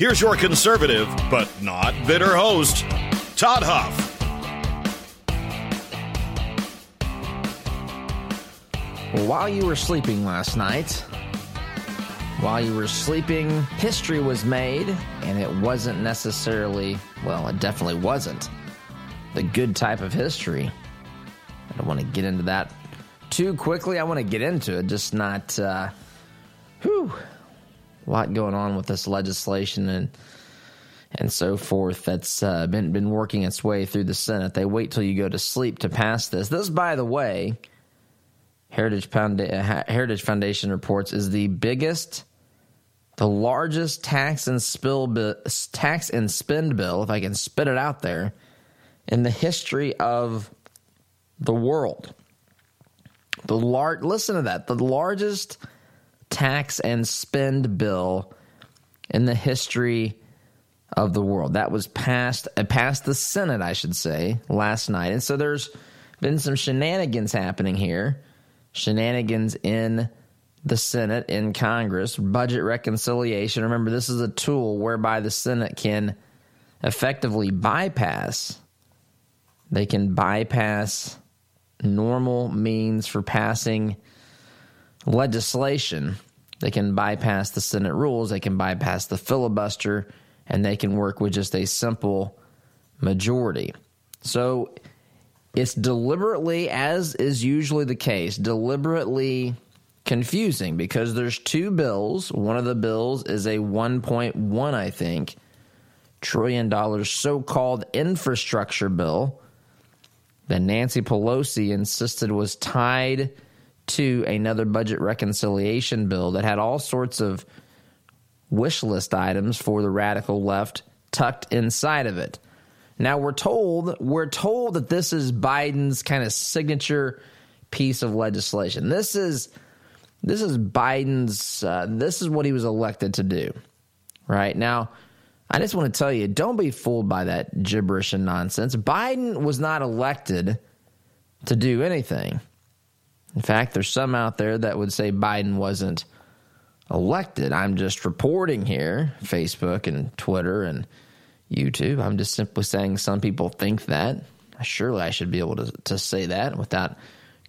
Here's your conservative, but not bitter host, Todd Huff. While you were sleeping last night, while you were sleeping, history was made, and it wasn't necessarily, well, it definitely wasn't the good type of history. I don't want to get into that too quickly. I want to get into it, just not, uh, whew, a lot going on with this legislation and and so forth that's uh, been been working its way through the Senate. They wait till you go to sleep to pass this. This, by the way, Heritage, Founda- Heritage Foundation reports is the biggest, the largest tax and spill bi- tax and spend bill, if I can spit it out there, in the history of the world. The lar- listen to that. The largest tax and spend bill in the history of the world. That was passed uh, passed the Senate, I should say, last night. And so there's been some shenanigans happening here. Shenanigans in the Senate, in Congress, budget reconciliation. Remember, this is a tool whereby the Senate can effectively bypass they can bypass normal means for passing legislation. They can bypass the Senate rules, they can bypass the filibuster, and they can work with just a simple majority. So it's deliberately, as is usually the case, deliberately confusing because there's two bills. One of the bills is a 1.1, I think, trillion dollars so-called infrastructure bill that Nancy Pelosi insisted was tied to another budget reconciliation bill that had all sorts of wish list items for the radical left tucked inside of it. Now we're told we're told that this is Biden's kind of signature piece of legislation. This is this is Biden's uh, this is what he was elected to do. Right? Now, I just want to tell you, don't be fooled by that gibberish and nonsense. Biden was not elected to do anything. In fact, there's some out there that would say Biden wasn't elected. I'm just reporting here, Facebook and Twitter and YouTube. I'm just simply saying some people think that. Surely I should be able to, to say that without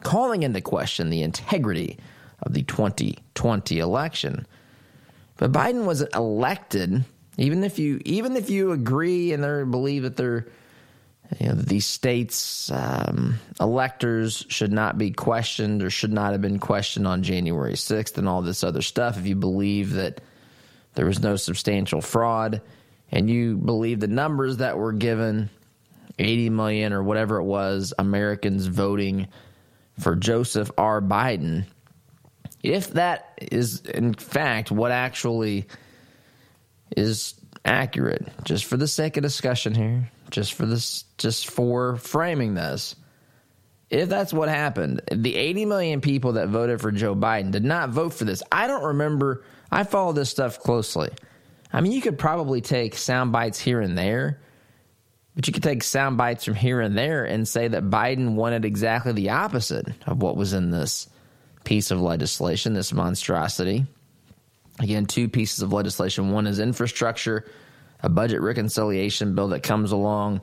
calling into question the integrity of the 2020 election. But Biden wasn't elected, even if you even if you agree and they believe that they're you know, these states' um, electors should not be questioned or should not have been questioned on January 6th and all this other stuff. If you believe that there was no substantial fraud and you believe the numbers that were given 80 million or whatever it was Americans voting for Joseph R. Biden, if that is in fact what actually is accurate, just for the sake of discussion here, just for this, just for framing this. If that's what happened, the 80 million people that voted for Joe Biden did not vote for this. I don't remember. I follow this stuff closely. I mean, you could probably take sound bites here and there, but you could take sound bites from here and there and say that Biden wanted exactly the opposite of what was in this piece of legislation, this monstrosity. Again, two pieces of legislation. One is infrastructure, a budget reconciliation bill that comes along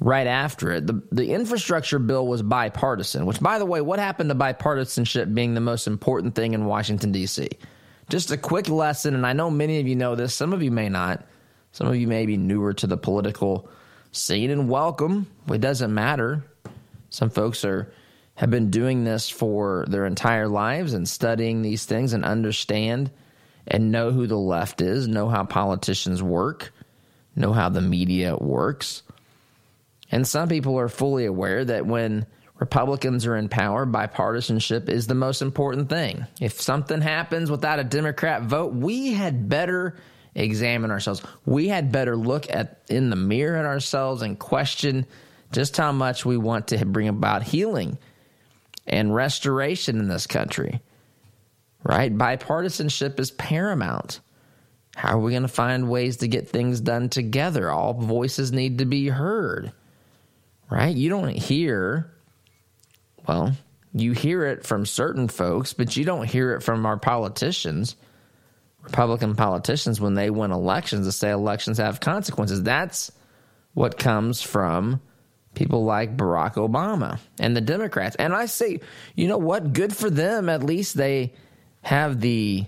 right after it. The, the infrastructure bill was bipartisan, which, by the way, what happened to bipartisanship being the most important thing in Washington, D.C.? Just a quick lesson, and I know many of you know this, some of you may not. Some of you may be newer to the political scene, and welcome. It doesn't matter. Some folks are have been doing this for their entire lives and studying these things and understand and know who the left is, know how politicians work, know how the media works. And some people are fully aware that when Republicans are in power, bipartisanship is the most important thing. If something happens without a Democrat vote, we had better examine ourselves. We had better look at in the mirror at ourselves and question just how much we want to bring about healing and restoration in this country. Right? Bipartisanship is paramount. How are we going to find ways to get things done together? All voices need to be heard. Right? You don't hear, well, you hear it from certain folks, but you don't hear it from our politicians, Republican politicians, when they win elections to say elections have consequences. That's what comes from people like Barack Obama and the Democrats. And I say, you know what? Good for them. At least they have the,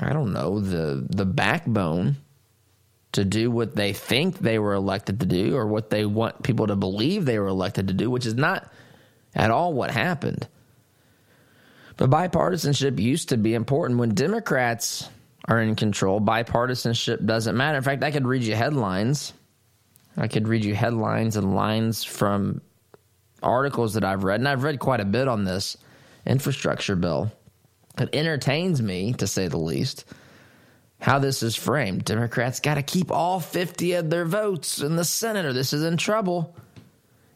I don't know, the the backbone to do what they think they were elected to do or what they want people to believe they were elected to do, which is not at all what happened. But bipartisanship used to be important. When Democrats are in control, bipartisanship doesn't matter. In fact, I could read you headlines I could read you headlines and lines from articles that I've read, and I've read quite a bit on this infrastructure bill. It entertains me, to say the least, how this is framed. Democrats got to keep all 50 of their votes in the Senate, or this is in trouble.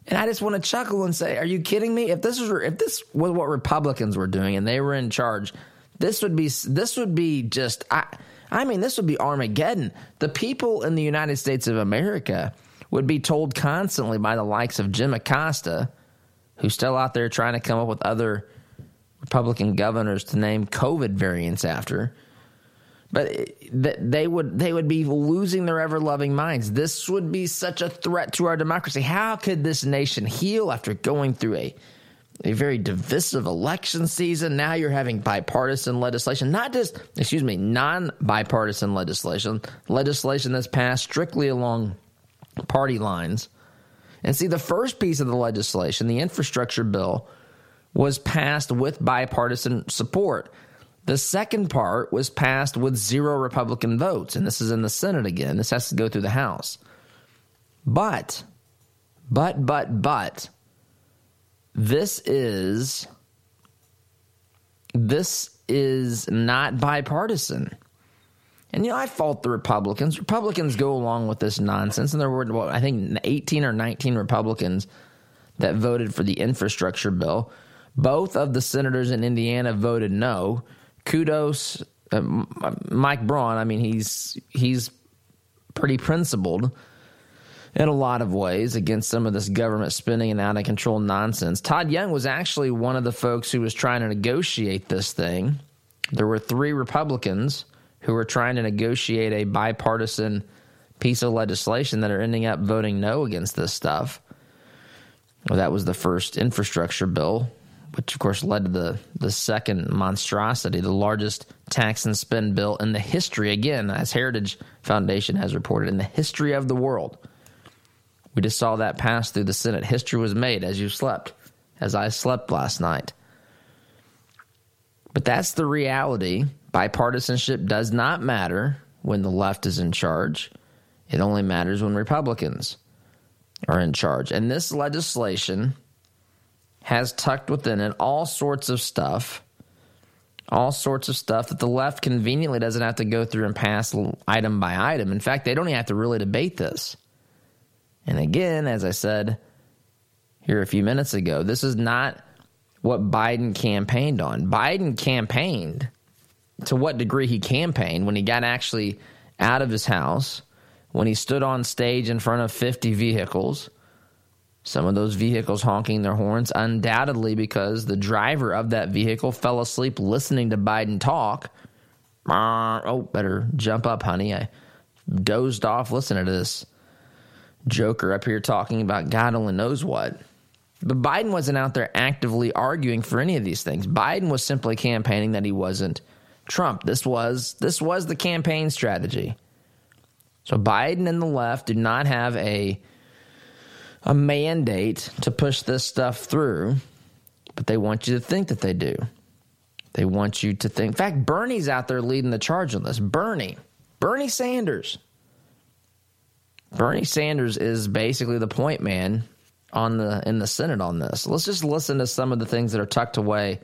And I just want to chuckle and say, "Are you kidding me? If this was if this was what Republicans were doing and they were in charge, this would be this would be just I I mean this would be Armageddon. The people in the United States of America would be told constantly by the likes of Jim Acosta, who's still out there trying to come up with other Republican governors to name COVID variants after. But they would they would be losing their ever loving minds. This would be such a threat to our democracy. How could this nation heal after going through a a very divisive election season? Now you're having bipartisan legislation, not just excuse me, non bipartisan legislation, legislation that's passed strictly along party lines. And see, the first piece of the legislation, the infrastructure bill, was passed with bipartisan support. The second part was passed with zero Republican votes, and this is in the Senate again. This has to go through the House. But, but, but, but, this is this is not bipartisan. And you know, I fault the Republicans. Republicans go along with this nonsense, and there were, well, I think, 18 or 19 Republicans that voted for the infrastructure bill. Both of the senators in Indiana voted no. Kudos, uh, Mike Braun. I mean, he's he's pretty principled in a lot of ways against some of this government spending and out of control nonsense. Todd Young was actually one of the folks who was trying to negotiate this thing. There were three Republicans who were trying to negotiate a bipartisan piece of legislation that are ending up voting no against this stuff. Well, that was the first infrastructure bill, which of course led to the, the second monstrosity, the largest tax and spend bill in the history, again, as Heritage Foundation has reported, in the history of the world. We just saw that pass through the Senate. History was made as you slept, as I slept last night. But that's the reality Bipartisanship does not matter when the left is in charge. It only matters when Republicans are in charge. And this legislation has tucked within it all sorts of stuff, all sorts of stuff that the left conveniently doesn't have to go through and pass item by item. In fact, they don't even have to really debate this. And again, as I said here a few minutes ago, this is not what Biden campaigned on. Biden campaigned to what degree he campaigned when he got actually out of his house, when he stood on stage in front of 50 vehicles, some of those vehicles honking their horns, undoubtedly because the driver of that vehicle fell asleep listening to Biden talk. Oh, better jump up, honey. I dozed off listening to this joker up here talking about God only knows what. But Biden wasn't out there actively arguing for any of these things. Biden was simply campaigning that he wasn't Trump. This was this was the campaign strategy. So Biden and the left do not have a a mandate to push this stuff through, but they want you to think that they do. They want you to think. In fact, Bernie's out there leading the charge on this. Bernie, Bernie Sanders. Bernie Sanders is basically the point man on the in the Senate on this. Let's just listen to some of the things that are tucked away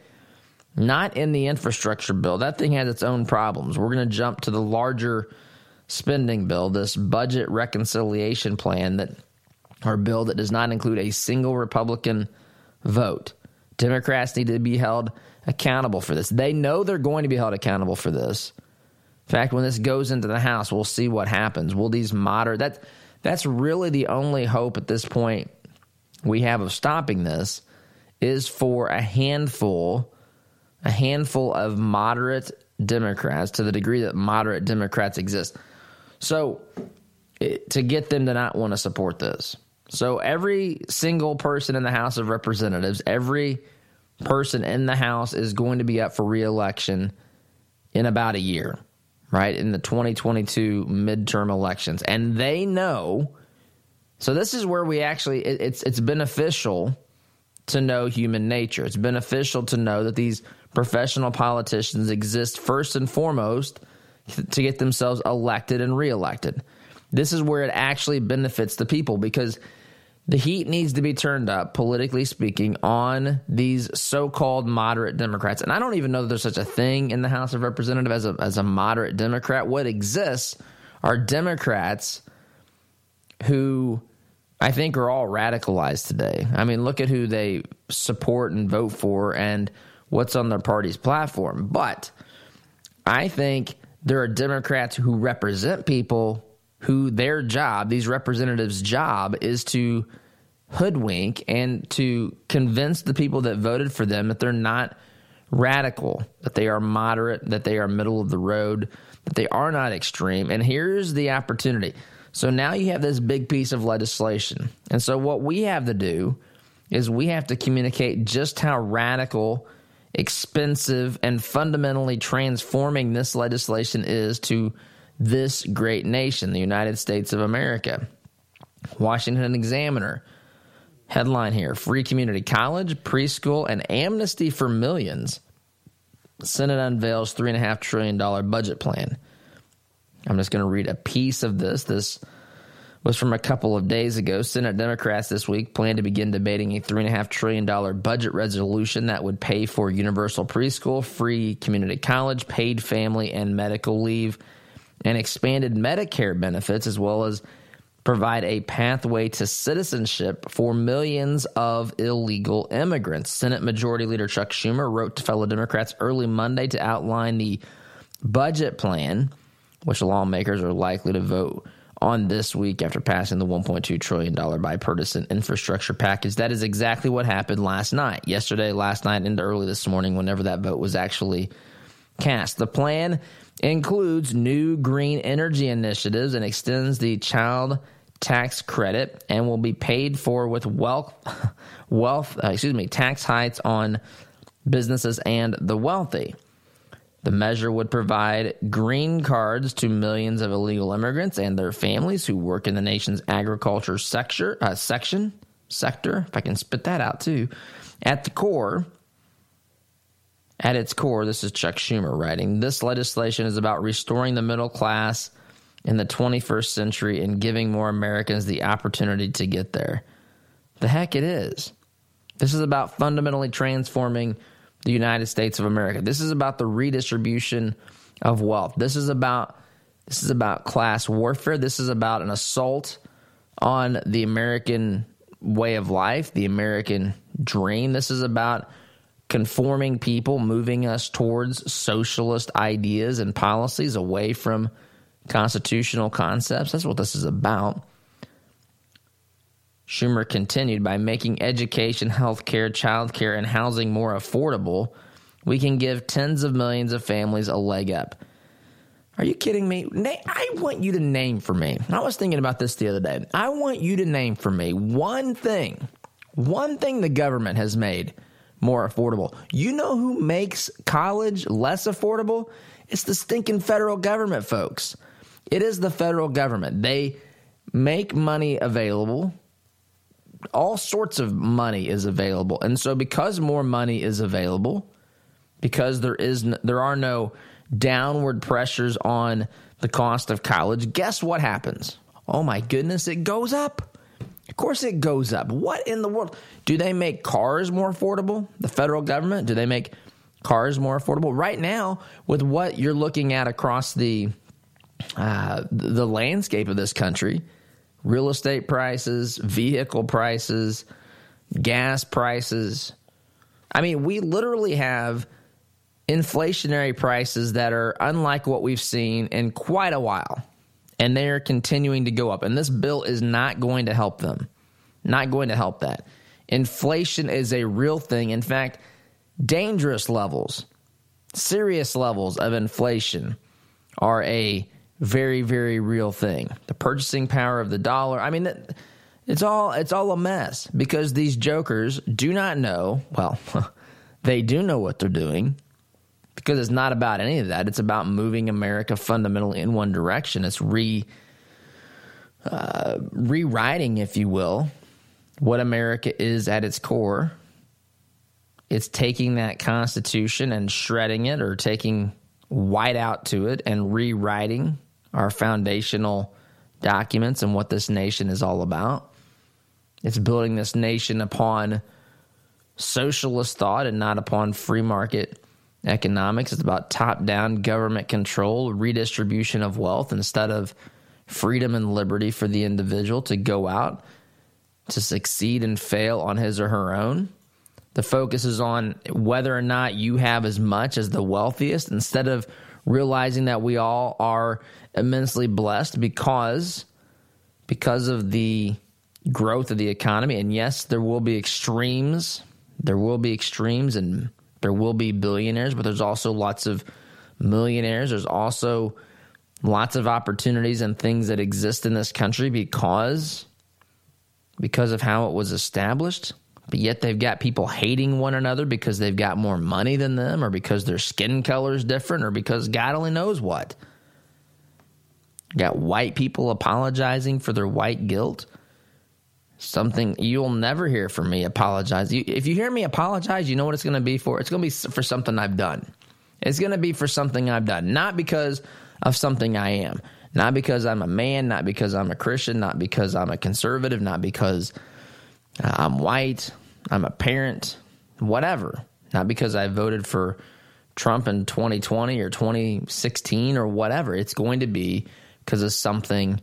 not in the infrastructure bill. That thing has its own problems. We're going to jump to the larger spending bill, this budget reconciliation plan that or bill that does not include a single Republican vote. Democrats need to be held accountable for this. They know they're going to be held accountable for this. In fact, when this goes into the House, we'll see what happens. Will these moderate that that's really the only hope at this point we have of stopping this is for a handful a handful of moderate Democrats to the degree that moderate Democrats exist. So it, to get them to not want to support this. So every single person in the House of Representatives, every person in the House is going to be up for reelection in about a year right, in the 2022 midterm elections. And they know. So this is where we actually it, it's it's beneficial to know human nature. It's beneficial to know that these professional politicians exist first and foremost to get themselves elected and reelected. This is where it actually benefits the people because the heat needs to be turned up, politically speaking, on these so called moderate Democrats. And I don't even know that there's such a thing in the House of Representatives as a, as a moderate Democrat. What exists are Democrats who I think are all radicalized today. I mean, look at who they support and vote for and what's on their party's platform. But I think there are Democrats who represent people who their job, these representatives' job, is to hoodwink and to convince the people that voted for them that they're not radical, that they are moderate, that they are middle of the road, that they are not extreme. And here's the opportunity. So now you have this big piece of legislation. And so what we have to do is we have to communicate just how radical, expensive, and fundamentally transforming this legislation is to this great nation, the United States of America. Washington Examiner headline here Free Community College, preschool, and amnesty for millions. Senate unveils $3.5 trillion budget plan. I'm just going to read a piece of this. This was from a couple of days ago. Senate Democrats this week plan to begin debating a $3.5 trillion budget resolution that would pay for universal preschool, free community college, paid family and medical leave and expanded Medicare benefits, as well as provide a pathway to citizenship for millions of illegal immigrants. Senate Majority Leader Chuck Schumer wrote to fellow Democrats early Monday to outline the budget plan, which lawmakers are likely to vote on this week after passing the $1.2 trillion bipartisan infrastructure package. That is exactly what happened last night, yesterday, last night, into early this morning, whenever that vote was actually cast. The plan includes new green energy initiatives and extends the child tax credit and will be paid for with wealth wealth uh, excuse me tax hikes on businesses and the wealthy. The measure would provide green cards to millions of illegal immigrants and their families who work in the nation's agriculture sector uh, section sector if I can spit that out too. At the core, at its core, this is Chuck Schumer writing. This legislation is about restoring the middle class in the 21st century and giving more Americans the opportunity to get there. The heck it is. This is about fundamentally transforming the United States of America. This is about the redistribution of wealth. This is about this is about class warfare. This is about an assault on the American way of life, the American dream. This is about conforming people, moving us towards socialist ideas and policies away from constitutional concepts. That's what this is about. Schumer continued by making education, health care, child care, and housing more affordable, we can give tens of millions of families a leg up. Are you kidding me? I want you to name for me. I was thinking about this the other day. I want you to name for me one thing, one thing the government has made more affordable. You know who makes college less affordable? It's the stinking federal government, folks. It is the federal government. They make money available. All sorts of money is available. And so because more money is available, because there is there are no downward pressures on the cost of college, guess what happens? Oh my goodness, it goes up. Of course, it goes up. What in the world? Do they make cars more affordable? The federal government? Do they make cars more affordable? Right now, with what you're looking at across the uh, the landscape of this country real estate prices, vehicle prices, gas prices. I mean, we literally have inflationary prices that are unlike what we've seen in quite a while. And they are continuing to go up. And this bill is not going to help them. Not going to help that. Inflation is a real thing. In fact, dangerous levels, serious levels of inflation are a very, very real thing. The purchasing power of the dollar. I mean, it's all it's all a mess because these jokers do not know. Well, they do know what they're doing because it's not about any of that. It's about moving America fundamentally in one direction. It's re uh, rewriting, if you will, what America is at its core. It's taking that Constitution and shredding it, or taking white out to it and rewriting our foundational documents and what this nation is all about. It's building this nation upon socialist thought and not upon free market economics. It's about top down government control, redistribution of wealth instead of freedom and liberty for the individual to go out to succeed and fail on his or her own. The focus is on whether or not you have as much as the wealthiest instead of realizing that we all are immensely blessed because because of the growth of the economy and yes there will be extremes there will be extremes and there will be billionaires but there's also lots of millionaires. There's also lots of opportunities and things that exist in this country because because of how it was established. But yet they've got people hating one another because they've got more money than them or because their skin color is different or because God only knows what. Got white people apologizing for their white guilt. Something you'll never hear from me apologize. If you hear me apologize, you know what it's going to be for? It's going to be for something I've done. It's going to be for something I've done, not because of something I am, not because I'm a man, not because I'm a Christian, not because I'm a conservative, not because uh, I'm white, I'm a parent, whatever. Not because I voted for Trump in 2020 or 2016 or whatever. It's going to be because of something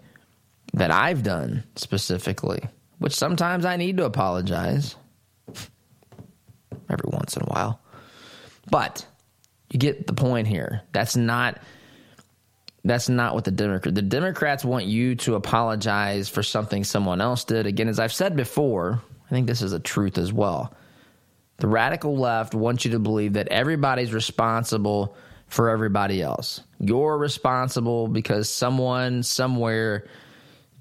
that I've done specifically, which sometimes I need to apologize every once in a while. But you get the point here. That's not that's not what the Democrat the Democrats want you to apologize for something someone else did. Again, as I've said before, I think this is a truth as well. The radical left wants you to believe that everybody's responsible for everybody else. You're responsible because someone somewhere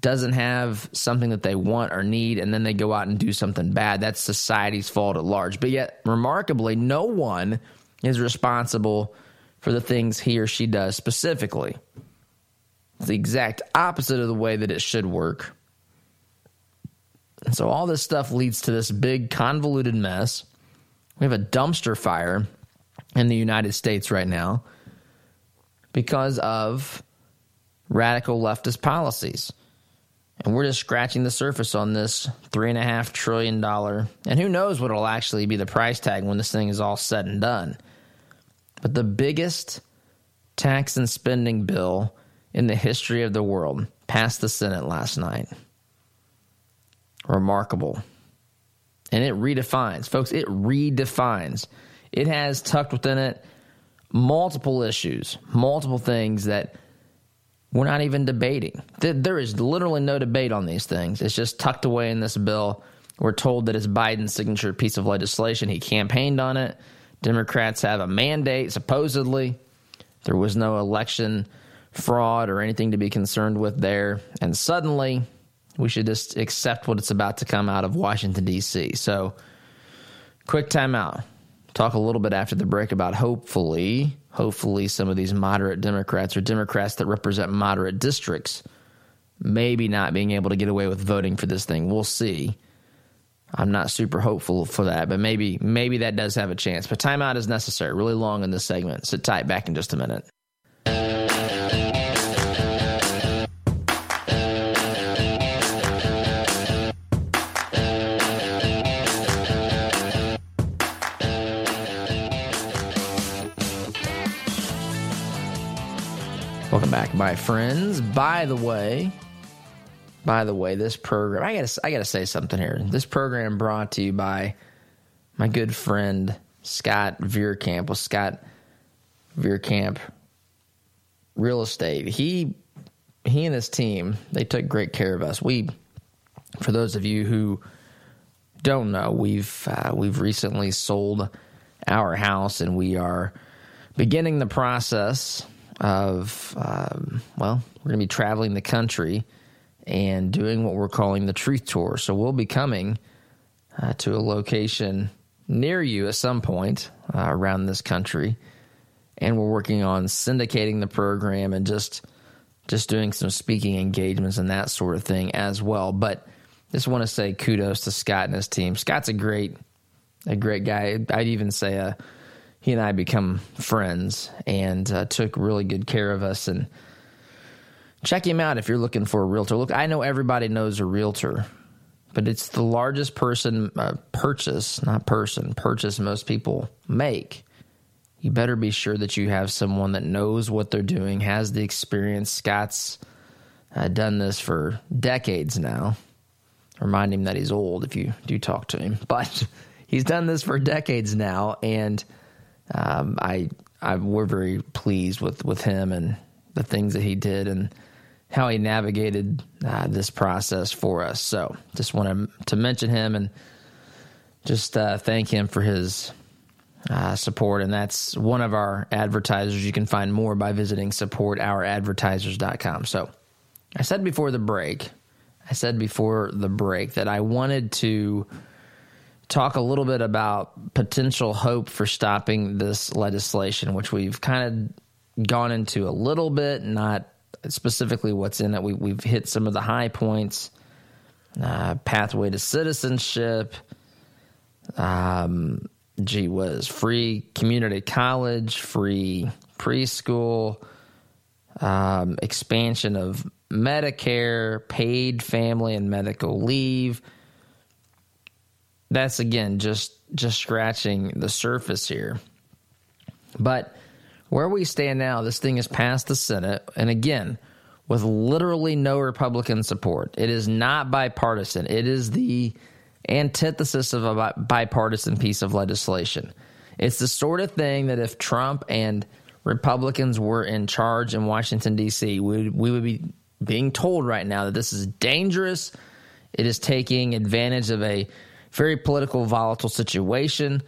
doesn't have something that they want or need, and then they go out and do something bad. That's society's fault at large. But yet, remarkably, no one is responsible for the things he or she does specifically. It's the exact opposite of the way that it should work. And so, all this stuff leads to this big, convoluted mess. We have a dumpster fire in the United States right now because of radical leftist policies. And we're just scratching the surface on this three and a half trillion dollar, and who knows what it'll actually be the price tag when this thing is all said and done. But the biggest tax and spending bill in the history of the world passed the Senate last night. Remarkable. And it redefines, folks, it redefines it has tucked within it multiple issues, multiple things that we're not even debating. There is literally no debate on these things. It's just tucked away in this bill. We're told that it's Biden's signature piece of legislation. He campaigned on it. Democrats have a mandate, supposedly. There was no election fraud or anything to be concerned with there. And suddenly, we should just accept what it's about to come out of Washington, D.C. So, quick timeout talk a little bit after the break about hopefully, hopefully some of these moderate Democrats or Democrats that represent moderate districts maybe not being able to get away with voting for this thing. We'll see. I'm not super hopeful for that, but maybe maybe that does have a chance. But timeout is necessary. Really long in this segment. Sit tight. Back in just a minute. Back. my friends. By the way, by the way, this program I gotta I gotta say something here. This program brought to you by my good friend Scott Veerkamp with Scott Veerkamp Real Estate. He he and his team they took great care of us. We, for those of you who don't know, we've uh, we've recently sold our house and we are beginning the process of um, well, we're going to be traveling the country and doing what we're calling the Truth Tour. So we'll be coming uh, to a location near you at some point uh, around this country, and we're working on syndicating the program and just just doing some speaking engagements and that sort of thing as well. But just want to say kudos to Scott and his team. Scott's a great a great guy. I'd even say uh, he and I become friends and uh, took really good care of us and check him out if you're looking for a realtor. Look, I know everybody knows a realtor, but it's the largest person uh, purchase, not person, purchase most people make. You better be sure that you have someone that knows what they're doing, has the experience. Scott's uh, done this for decades now. Remind him that he's old if you do talk to him, but he's done this for decades now, and um, I, I we're very pleased with with him and the things that he did and how he navigated uh, this process for us. So just wanted to mention him and just uh, thank him for his uh, support. And that's one of our advertisers. You can find more by visiting supportouradvertisers.com. So I said before the break, I said before the break that I wanted to talk a little bit about potential hope for stopping this legislation, which we've kind of gone into a little bit, not specifically what's in it. We, we've hit some of the high points uh, pathway to citizenship. Um, gee whiz, free community college, free preschool, um, expansion of Medicare, paid family and medical leave. That's again just just scratching the surface here. But where we stand now, this thing has passed the Senate, and again, with literally no Republican support. It is not bipartisan. It is the antithesis of a bipartisan piece of legislation. It's the sort of thing that if Trump and Republicans were in charge in Washington, D.C., we, we would be being told right now that this is dangerous. It is taking advantage of a very political, volatile situation.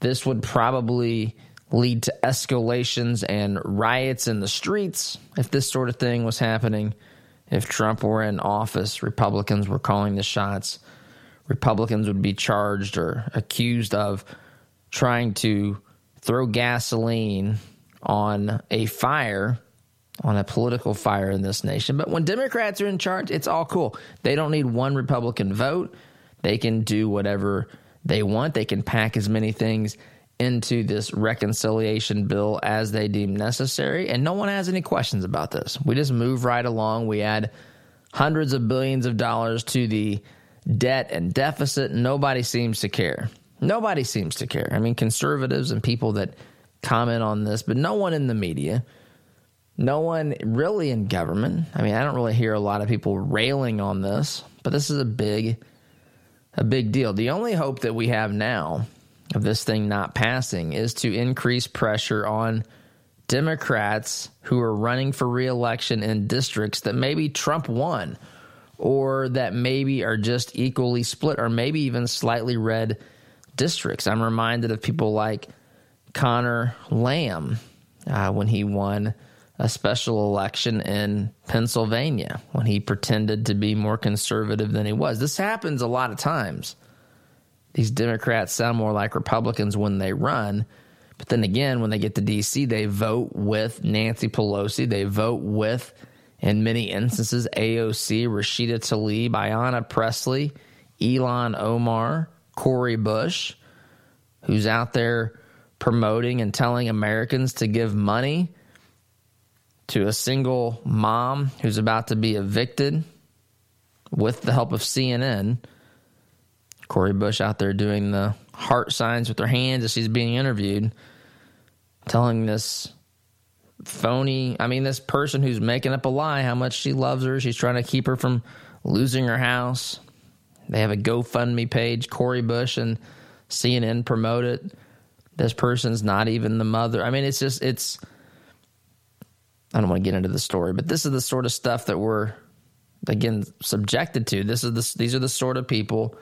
This would probably lead to escalations and riots in the streets if this sort of thing was happening. If Trump were in office, Republicans were calling the shots. Republicans would be charged or accused of trying to throw gasoline on a fire, on a political fire in this nation. But when Democrats are in charge, it's all cool. They don't need one Republican vote. They can do whatever they want. They can pack as many things into this reconciliation bill as they deem necessary. And no one has any questions about this. We just move right along. We add hundreds of billions of dollars to the debt and deficit. Nobody seems to care. Nobody seems to care. I mean, conservatives and people that comment on this, but no one in the media, no one really in government. I mean, I don't really hear a lot of people railing on this, but this is a big, a big deal. The only hope that we have now of this thing not passing is to increase pressure on Democrats who are running for reelection in districts that maybe Trump won or that maybe are just equally split or maybe even slightly red districts. I'm reminded of people like Conor Lamb uh, when he won a special election in Pennsylvania when he pretended to be more conservative than he was. This happens a lot of times these Democrats sound more like Republicans when they run. But then again, when they get to D.C., they vote with Nancy Pelosi. They vote with, in many instances, AOC, Rashida Tlaib, Ayanna Pressley, Ilhan Omar, Cori Bush, who's out there promoting and telling Americans to give money to a single mom who's about to be evicted with the help of CNN Cori Bush out there doing the heart signs with her hands as she's being interviewed, telling this phony. I mean, this person who's making up a lie how much she loves her. She's trying to keep her from losing her house. They have a GoFundMe page. Cori Bush and CNN promote it. This person's not even the mother. I mean, it's just, it's, I don't want to get into the story, but this is the sort of stuff that we're, again, subjected to. This is the, these are the sort of people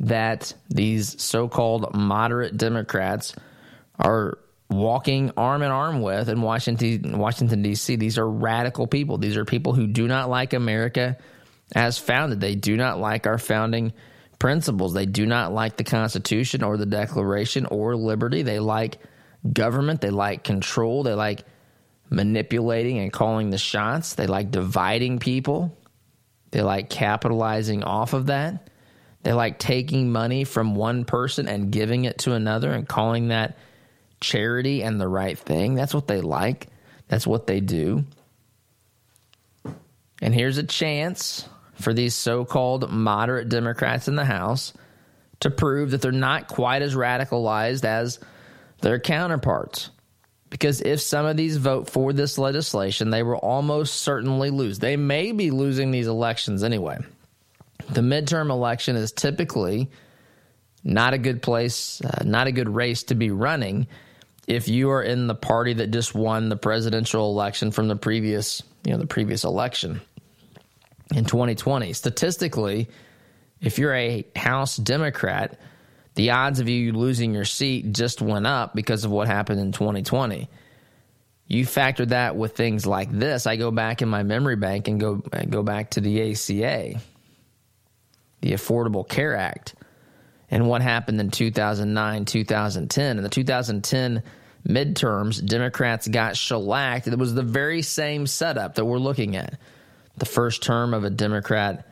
that these so called moderate Democrats are walking arm in arm with in Washington, Washington D.C. These are radical people. These are people who do not like America as founded. They do not like our founding principles. They do not like the Constitution or the Declaration or liberty. They like government. They like control. They like manipulating and calling the shots. They like dividing people. They like capitalizing off of that. They like taking money from one person and giving it to another and calling that charity and the right thing. That's what they like. That's what they do. And here's a chance for these so called moderate Democrats in the House to prove that they're not quite as radicalized as their counterparts. Because if some of these vote for this legislation, they will almost certainly lose. They may be losing these elections anyway. The midterm election is typically not a good place, uh, not a good race to be running if you are in the party that just won the presidential election from the previous, you know, the previous election in 2020. Statistically, if you're a House Democrat, the odds of you losing your seat just went up because of what happened in 2020. You factor that with things like this. I go back in my memory bank and go go back to the ACA, the Affordable Care Act, and what happened in 2009, 2010. In the 2010 midterms, Democrats got shellacked. It was the very same setup that we're looking at. The first term of a Democrat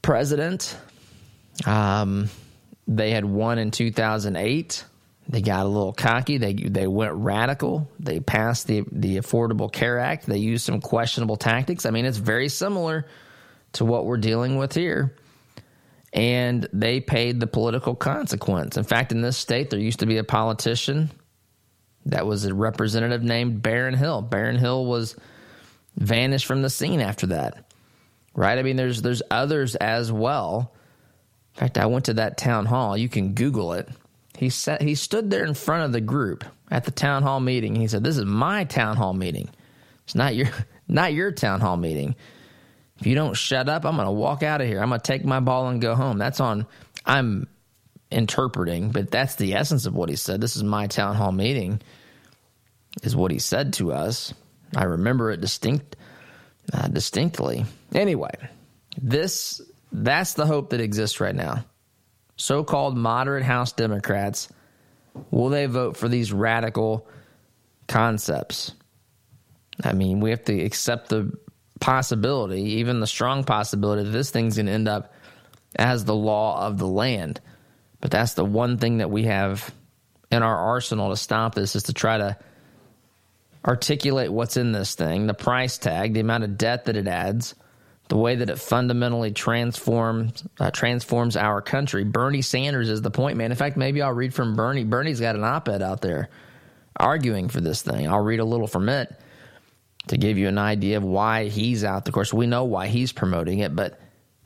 president. Um, they had won in 2008. They got a little cocky. They they went radical. They passed the the Affordable Care Act. They used some questionable tactics. I mean, it's very similar to what we're dealing with here. And they paid the political consequence. In fact, in this state, there used to be a politician that was a representative named Baron Hill. Baron Hill was vanished from the scene after that. Right? I mean, there's there's others as well. In fact, I went to that town hall. You can Google it. He sat, he stood there in front of the group at the town hall meeting. He said, "This is my town hall meeting. It's not your not your town hall meeting. If you don't shut up, I'm going to walk out of here. I'm going to take my ball and go home." That's on. I'm interpreting, but that's the essence of what he said. This is my town hall meeting, is what he said to us. I remember it distinct, uh, distinctly. Anyway, this that's the hope that exists right now. So-called moderate House Democrats will they vote for these radical concepts? I mean, we have to accept the possibility, even the strong possibility, that this thing's going to end up as the law of the land. But that's the one thing that we have in our arsenal to stop this is to try to articulate what's in this thing, the price tag, the amount of debt that it adds, the way that it fundamentally transforms uh, transforms our country. Bernie Sanders is the point man. In fact, maybe I'll read from Bernie. Bernie's got an op-ed out there arguing for this thing. I'll read a little from it to give you an idea of why he's out. Of course, we know why he's promoting it, but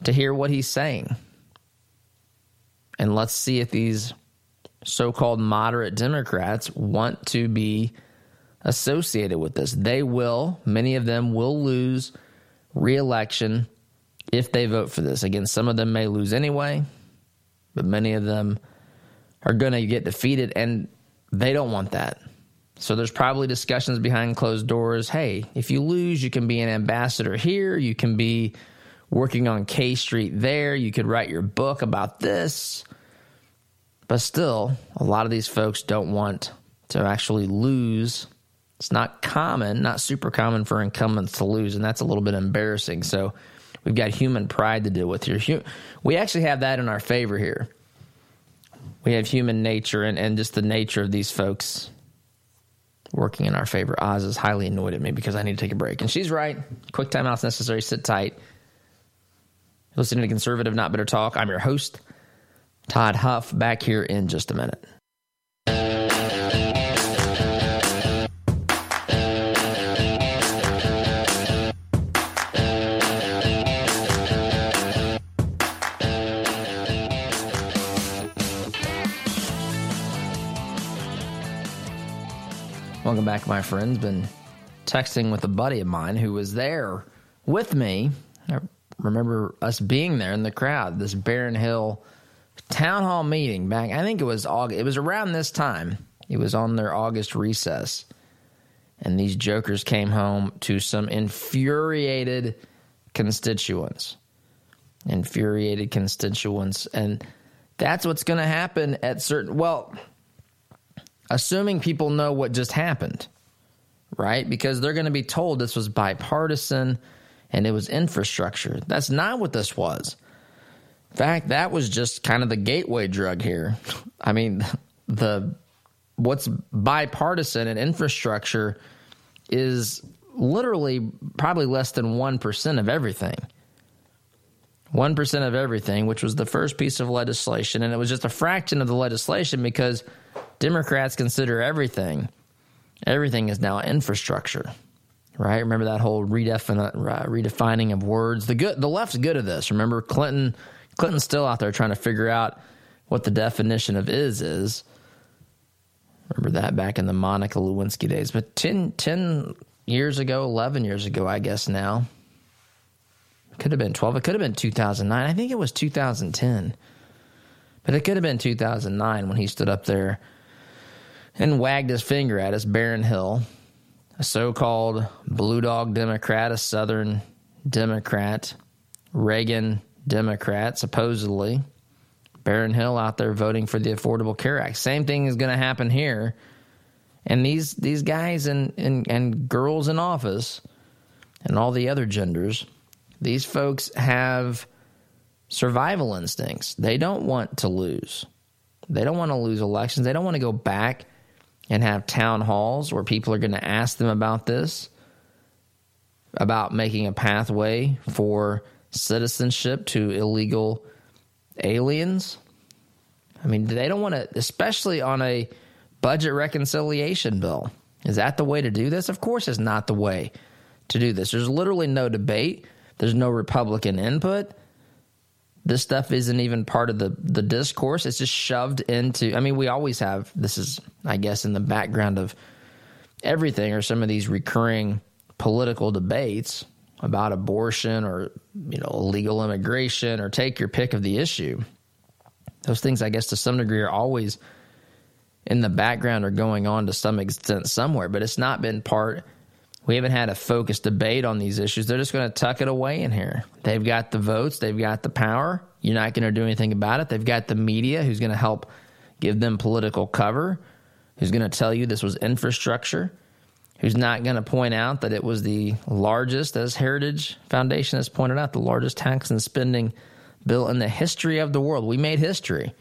to hear what he's saying. And let's see if these so-called moderate Democrats want to be associated with this. They will, many of them will lose reelection if they vote for this. Again, some of them may lose anyway, but many of them are going to get defeated, and they don't want that. So there's probably discussions behind closed doors. Hey, if you lose, you can be an ambassador here. You can be working on K Street there. You could write your book about this. But still, a lot of these folks don't want to actually lose it's not common, not super common for incumbents to lose, and that's a little bit embarrassing. So we've got human pride to deal with here. We actually have that in our favor here. We have human nature and, and just the nature of these folks working in our favor. Oz is highly annoyed at me because I need to take a break. And she's right. Quick timeout's necessary. Sit tight. Listening to Conservative Not Bitter Talk. I'm your host, Todd Huff, back here in just a minute. My friends. Been texting with a buddy of mine who was there with me. I remember us being there in the crowd, this Baron Hill town hall meeting back. I think it was August. It was around this time. It was on their August recess. And these jokers came home to some infuriated constituents. Infuriated constituents. And that's what's going to happen at certain. Well, assuming people know what just happened, right? Because they're going to be told this was bipartisan and it was infrastructure. That's not what this was. In fact, that was just kind of the gateway drug here. I mean, the what's bipartisan and infrastructure is literally probably less than 1% of everything. 1% of everything, which was the first piece of legislation. And it was just a fraction of the legislation because Democrats consider everything, everything is now infrastructure, right? Remember that whole redefin- uh, redefining of words. The good, the left's good at this. Remember Clinton, Clinton's still out there trying to figure out what the definition of is is. Remember that back in the Monica Lewinsky days. But 10, 10 years ago, 11 years ago, I guess now, could have been 12. It could have been 2009. I think it was 2010. But it could have been 2009 when he stood up there and wagged his finger at us, Baron Hill, a so called Blue Dog Democrat, a Southern Democrat, Reagan Democrat, supposedly. Baron Hill out there voting for the Affordable Care Act. Same thing is going to happen here. And these these guys and, and, and girls in office and all the other genders these folks have survival instincts. They don't want to lose. They don't want to lose elections. They don't want to go back and have town halls where people are going to ask them about this, about making a pathway for citizenship to illegal aliens. I mean, they don't want to, especially on a budget reconciliation bill. Is that the way to do this? Of course, it's not the way to do this. There's literally no debate. There's no Republican input. This stuff isn't even part of the, the discourse. It's just shoved into. I mean, we always have this is, I guess, in the background of everything or some of these recurring political debates about abortion or you know illegal immigration or take your pick of the issue. Those things, I guess, to some degree, are always in the background or going on to some extent somewhere, but it's not been part we haven't had a focused debate on these issues. They're just going to tuck it away in here. They've got the votes, they've got the power. You're not going to do anything about it. They've got the media who's going to help give them political cover, who's going to tell you this was infrastructure, who's not going to point out that it was the largest, as Heritage Foundation has pointed out, the largest tax and spending bill in the history of the world. We made history.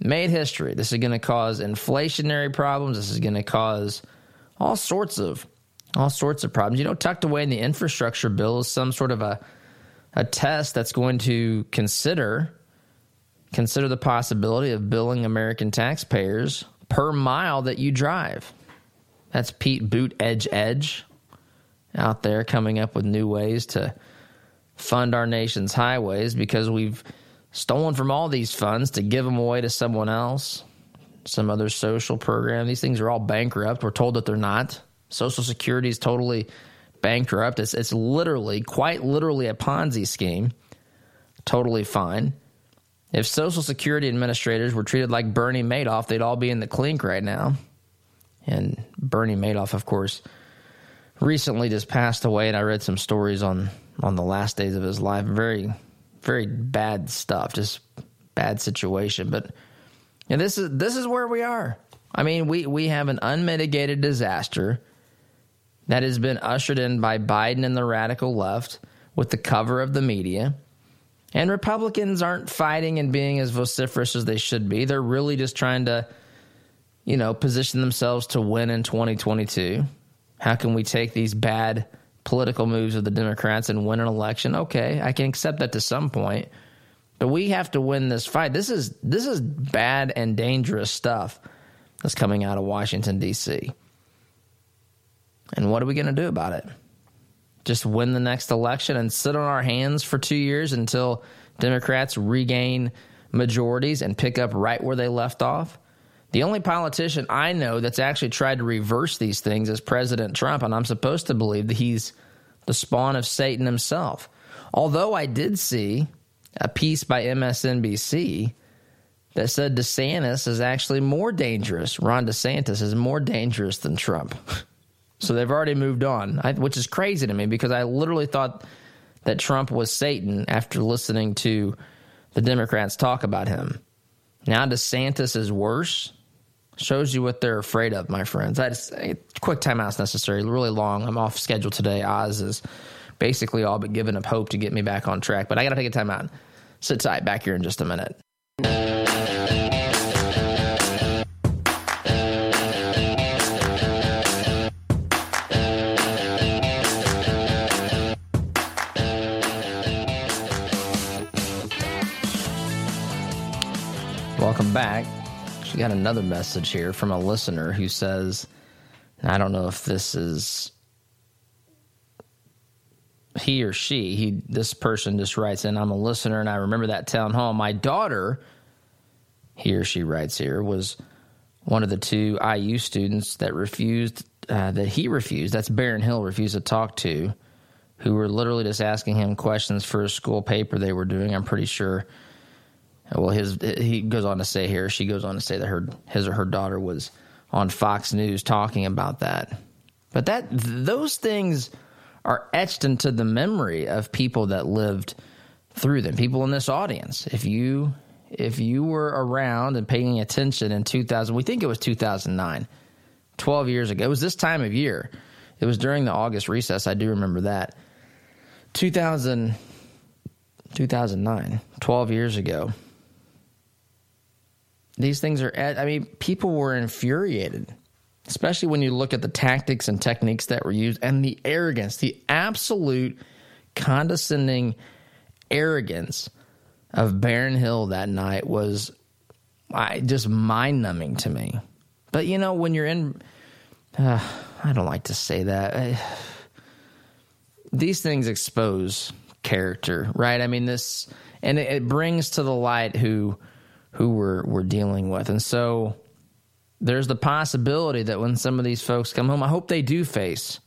Made history. This is going to cause inflationary problems. This is going to cause all sorts of all sorts of problems. You know, tucked away in the infrastructure bill is some sort of a a test that's going to consider consider the possibility of billing American taxpayers per mile that you drive. That's Pete Buttigieg out there coming up with new ways to fund our nation's highways because we've stolen from all these funds to give them away to someone else, some other social program. These things are all bankrupt. We're told that they're not. Social Security is totally bankrupt. It's, it's literally, quite literally, a Ponzi scheme. Totally fine. If Social Security administrators were treated like Bernie Madoff, they'd all be in the clink right now. And Bernie Madoff, of course, recently just passed away, and I read some stories on on the last days of his life. Very, very bad stuff. Just bad situation. But and this is this is where we are. I mean, we we have an unmitigated disaster that has been ushered in by Biden and the radical left with the cover of the media. And Republicans aren't fighting and being as vociferous as they should be. They're really just trying to, you know, position themselves to win in 2022. How can we take these bad political moves of the Democrats and win an election? Okay, I can accept that to some point. But we have to win this fight. This is this is bad and dangerous stuff that's coming out of Washington D.C. And what are we going to do about it? Just win the next election and sit on our hands for two years until Democrats regain majorities and pick up right where they left off? The only politician I know that's actually tried to reverse these things is President Trump, and I'm supposed to believe that he's the spawn of Satan himself. Although I did see a piece by MSNBC that said DeSantis is actually more dangerous. Ron DeSantis is more dangerous than Trump. so they've already moved on, which is crazy to me because I literally thought that Trump was Satan after listening to the Democrats talk about him. Now DeSantis is worse. Shows you what they're afraid of, my friends. That's a eh, quick timeout's necessary. Really long. I'm off schedule today. Oz is basically all but giving up hope to get me back on track. But I got to take a timeout. Sit tight. Back here in just a minute. She got another message here from a listener who says, I don't know if this is he or she. He this person just writes in, I'm a listener and I remember that town hall. My daughter, he or she writes here, was one of the two IU students that refused uh, that he refused. That's Baron Hill refused to talk to, who were literally just asking him questions for a school paper they were doing. I'm pretty sure well, his he goes on to say here, she goes on to say that her his or her daughter was on Fox News talking about that. But that those things are etched into the memory of people that lived through them. People in this audience. If you if you were around and paying attention in 2000, we think it was 2009, 12 years ago. It was this time of year. It was during the August recess. I do remember that. 2000 2009, 12 years ago these things are, I mean, people were infuriated, especially when you look at the tactics and techniques that were used and the arrogance, the absolute condescending arrogance of Baron Hill that night was I, just mind numbing to me. But you know, when you're in, uh, I don't like to say that. I, these things expose character, right? I mean, this, and it, it brings to the light who who we're we're dealing with. And so there's the possibility that when some of these folks come home, I hope they do face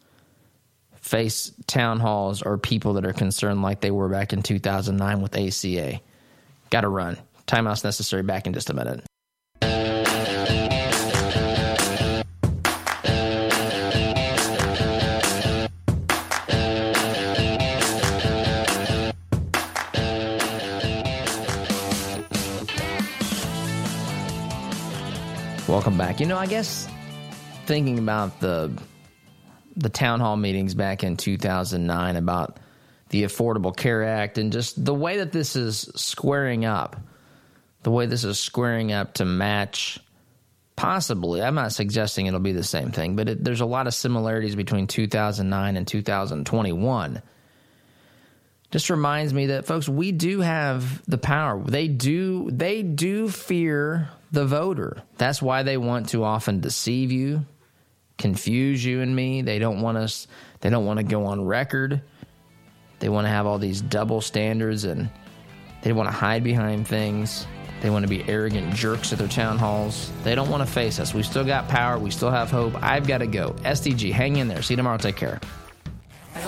face town halls or people that are concerned like they were back in 2009 with ACA. Got to run. Timeout's necessary. Back in just a minute. Back. You know, I guess thinking about the the town hall meetings back in 2009 about the Affordable Care Act and just the way that this is squaring up, the way this is squaring up to match possibly, I'm not suggesting it'll be the same thing, but it, there's a lot of similarities between 2009 and 2021 just reminds me that folks we do have the power they do they do fear the voter. That's why they want to often deceive you confuse you and me. They don't want us they don't want to go on record. They want to have all these double standards and they want to hide behind things. They want to be arrogant jerks at their town halls. They don't want to face us. We still got power. We still have hope. I've got to go sdg hang in there. See you tomorrow. Take care